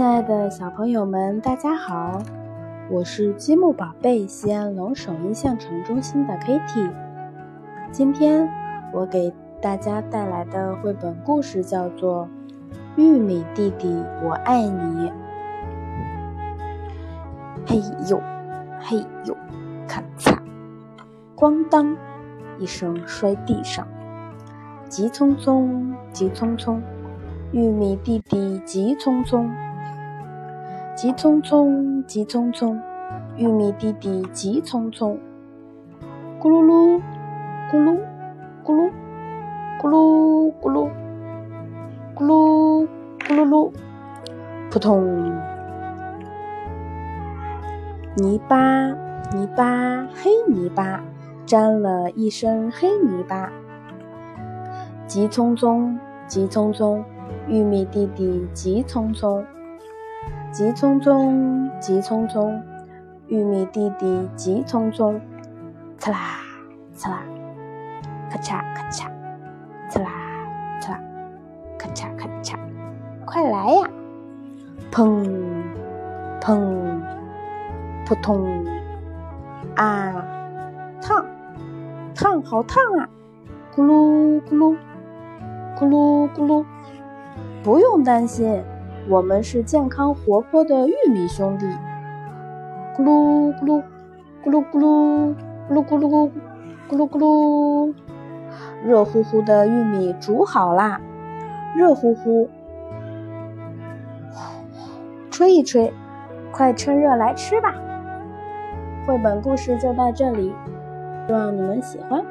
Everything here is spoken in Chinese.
亲爱的小朋友们，大家好，我是积木宝贝西安龙首印象城中心的 Kitty。今天我给大家带来的绘本故事叫做《玉米弟弟我爱你》。嘿呦，嘿呦，咔嚓，咣当一声摔地上，急匆匆，急匆匆，玉米弟弟急匆匆，急匆匆，急匆匆，玉米弟弟急匆匆，咕噜噜，咕噜，咕噜，咕噜咕噜，咕噜咕噜噜，扑通。泥巴，泥巴，黑泥巴，沾了一身黑泥巴。急匆匆，急匆匆，玉米弟弟急匆匆。急匆匆，急匆匆，玉米弟弟急匆匆。刺啦，刺啦，咔嚓咔嚓，刺啦，刺啦，咔嚓咔嚓，快来呀！砰，砰。扑通！啊，烫，烫，好烫啊！咕噜咕噜，咕噜咕噜。不用担心，我们是健康活泼的玉米兄弟。咕噜咕噜，咕噜咕噜，咕噜咕噜咕，咕噜咕噜。热乎乎的玉米煮好啦，热乎乎，吹一吹，快趁热来吃吧。绘本故事就到这里，希望你们喜欢。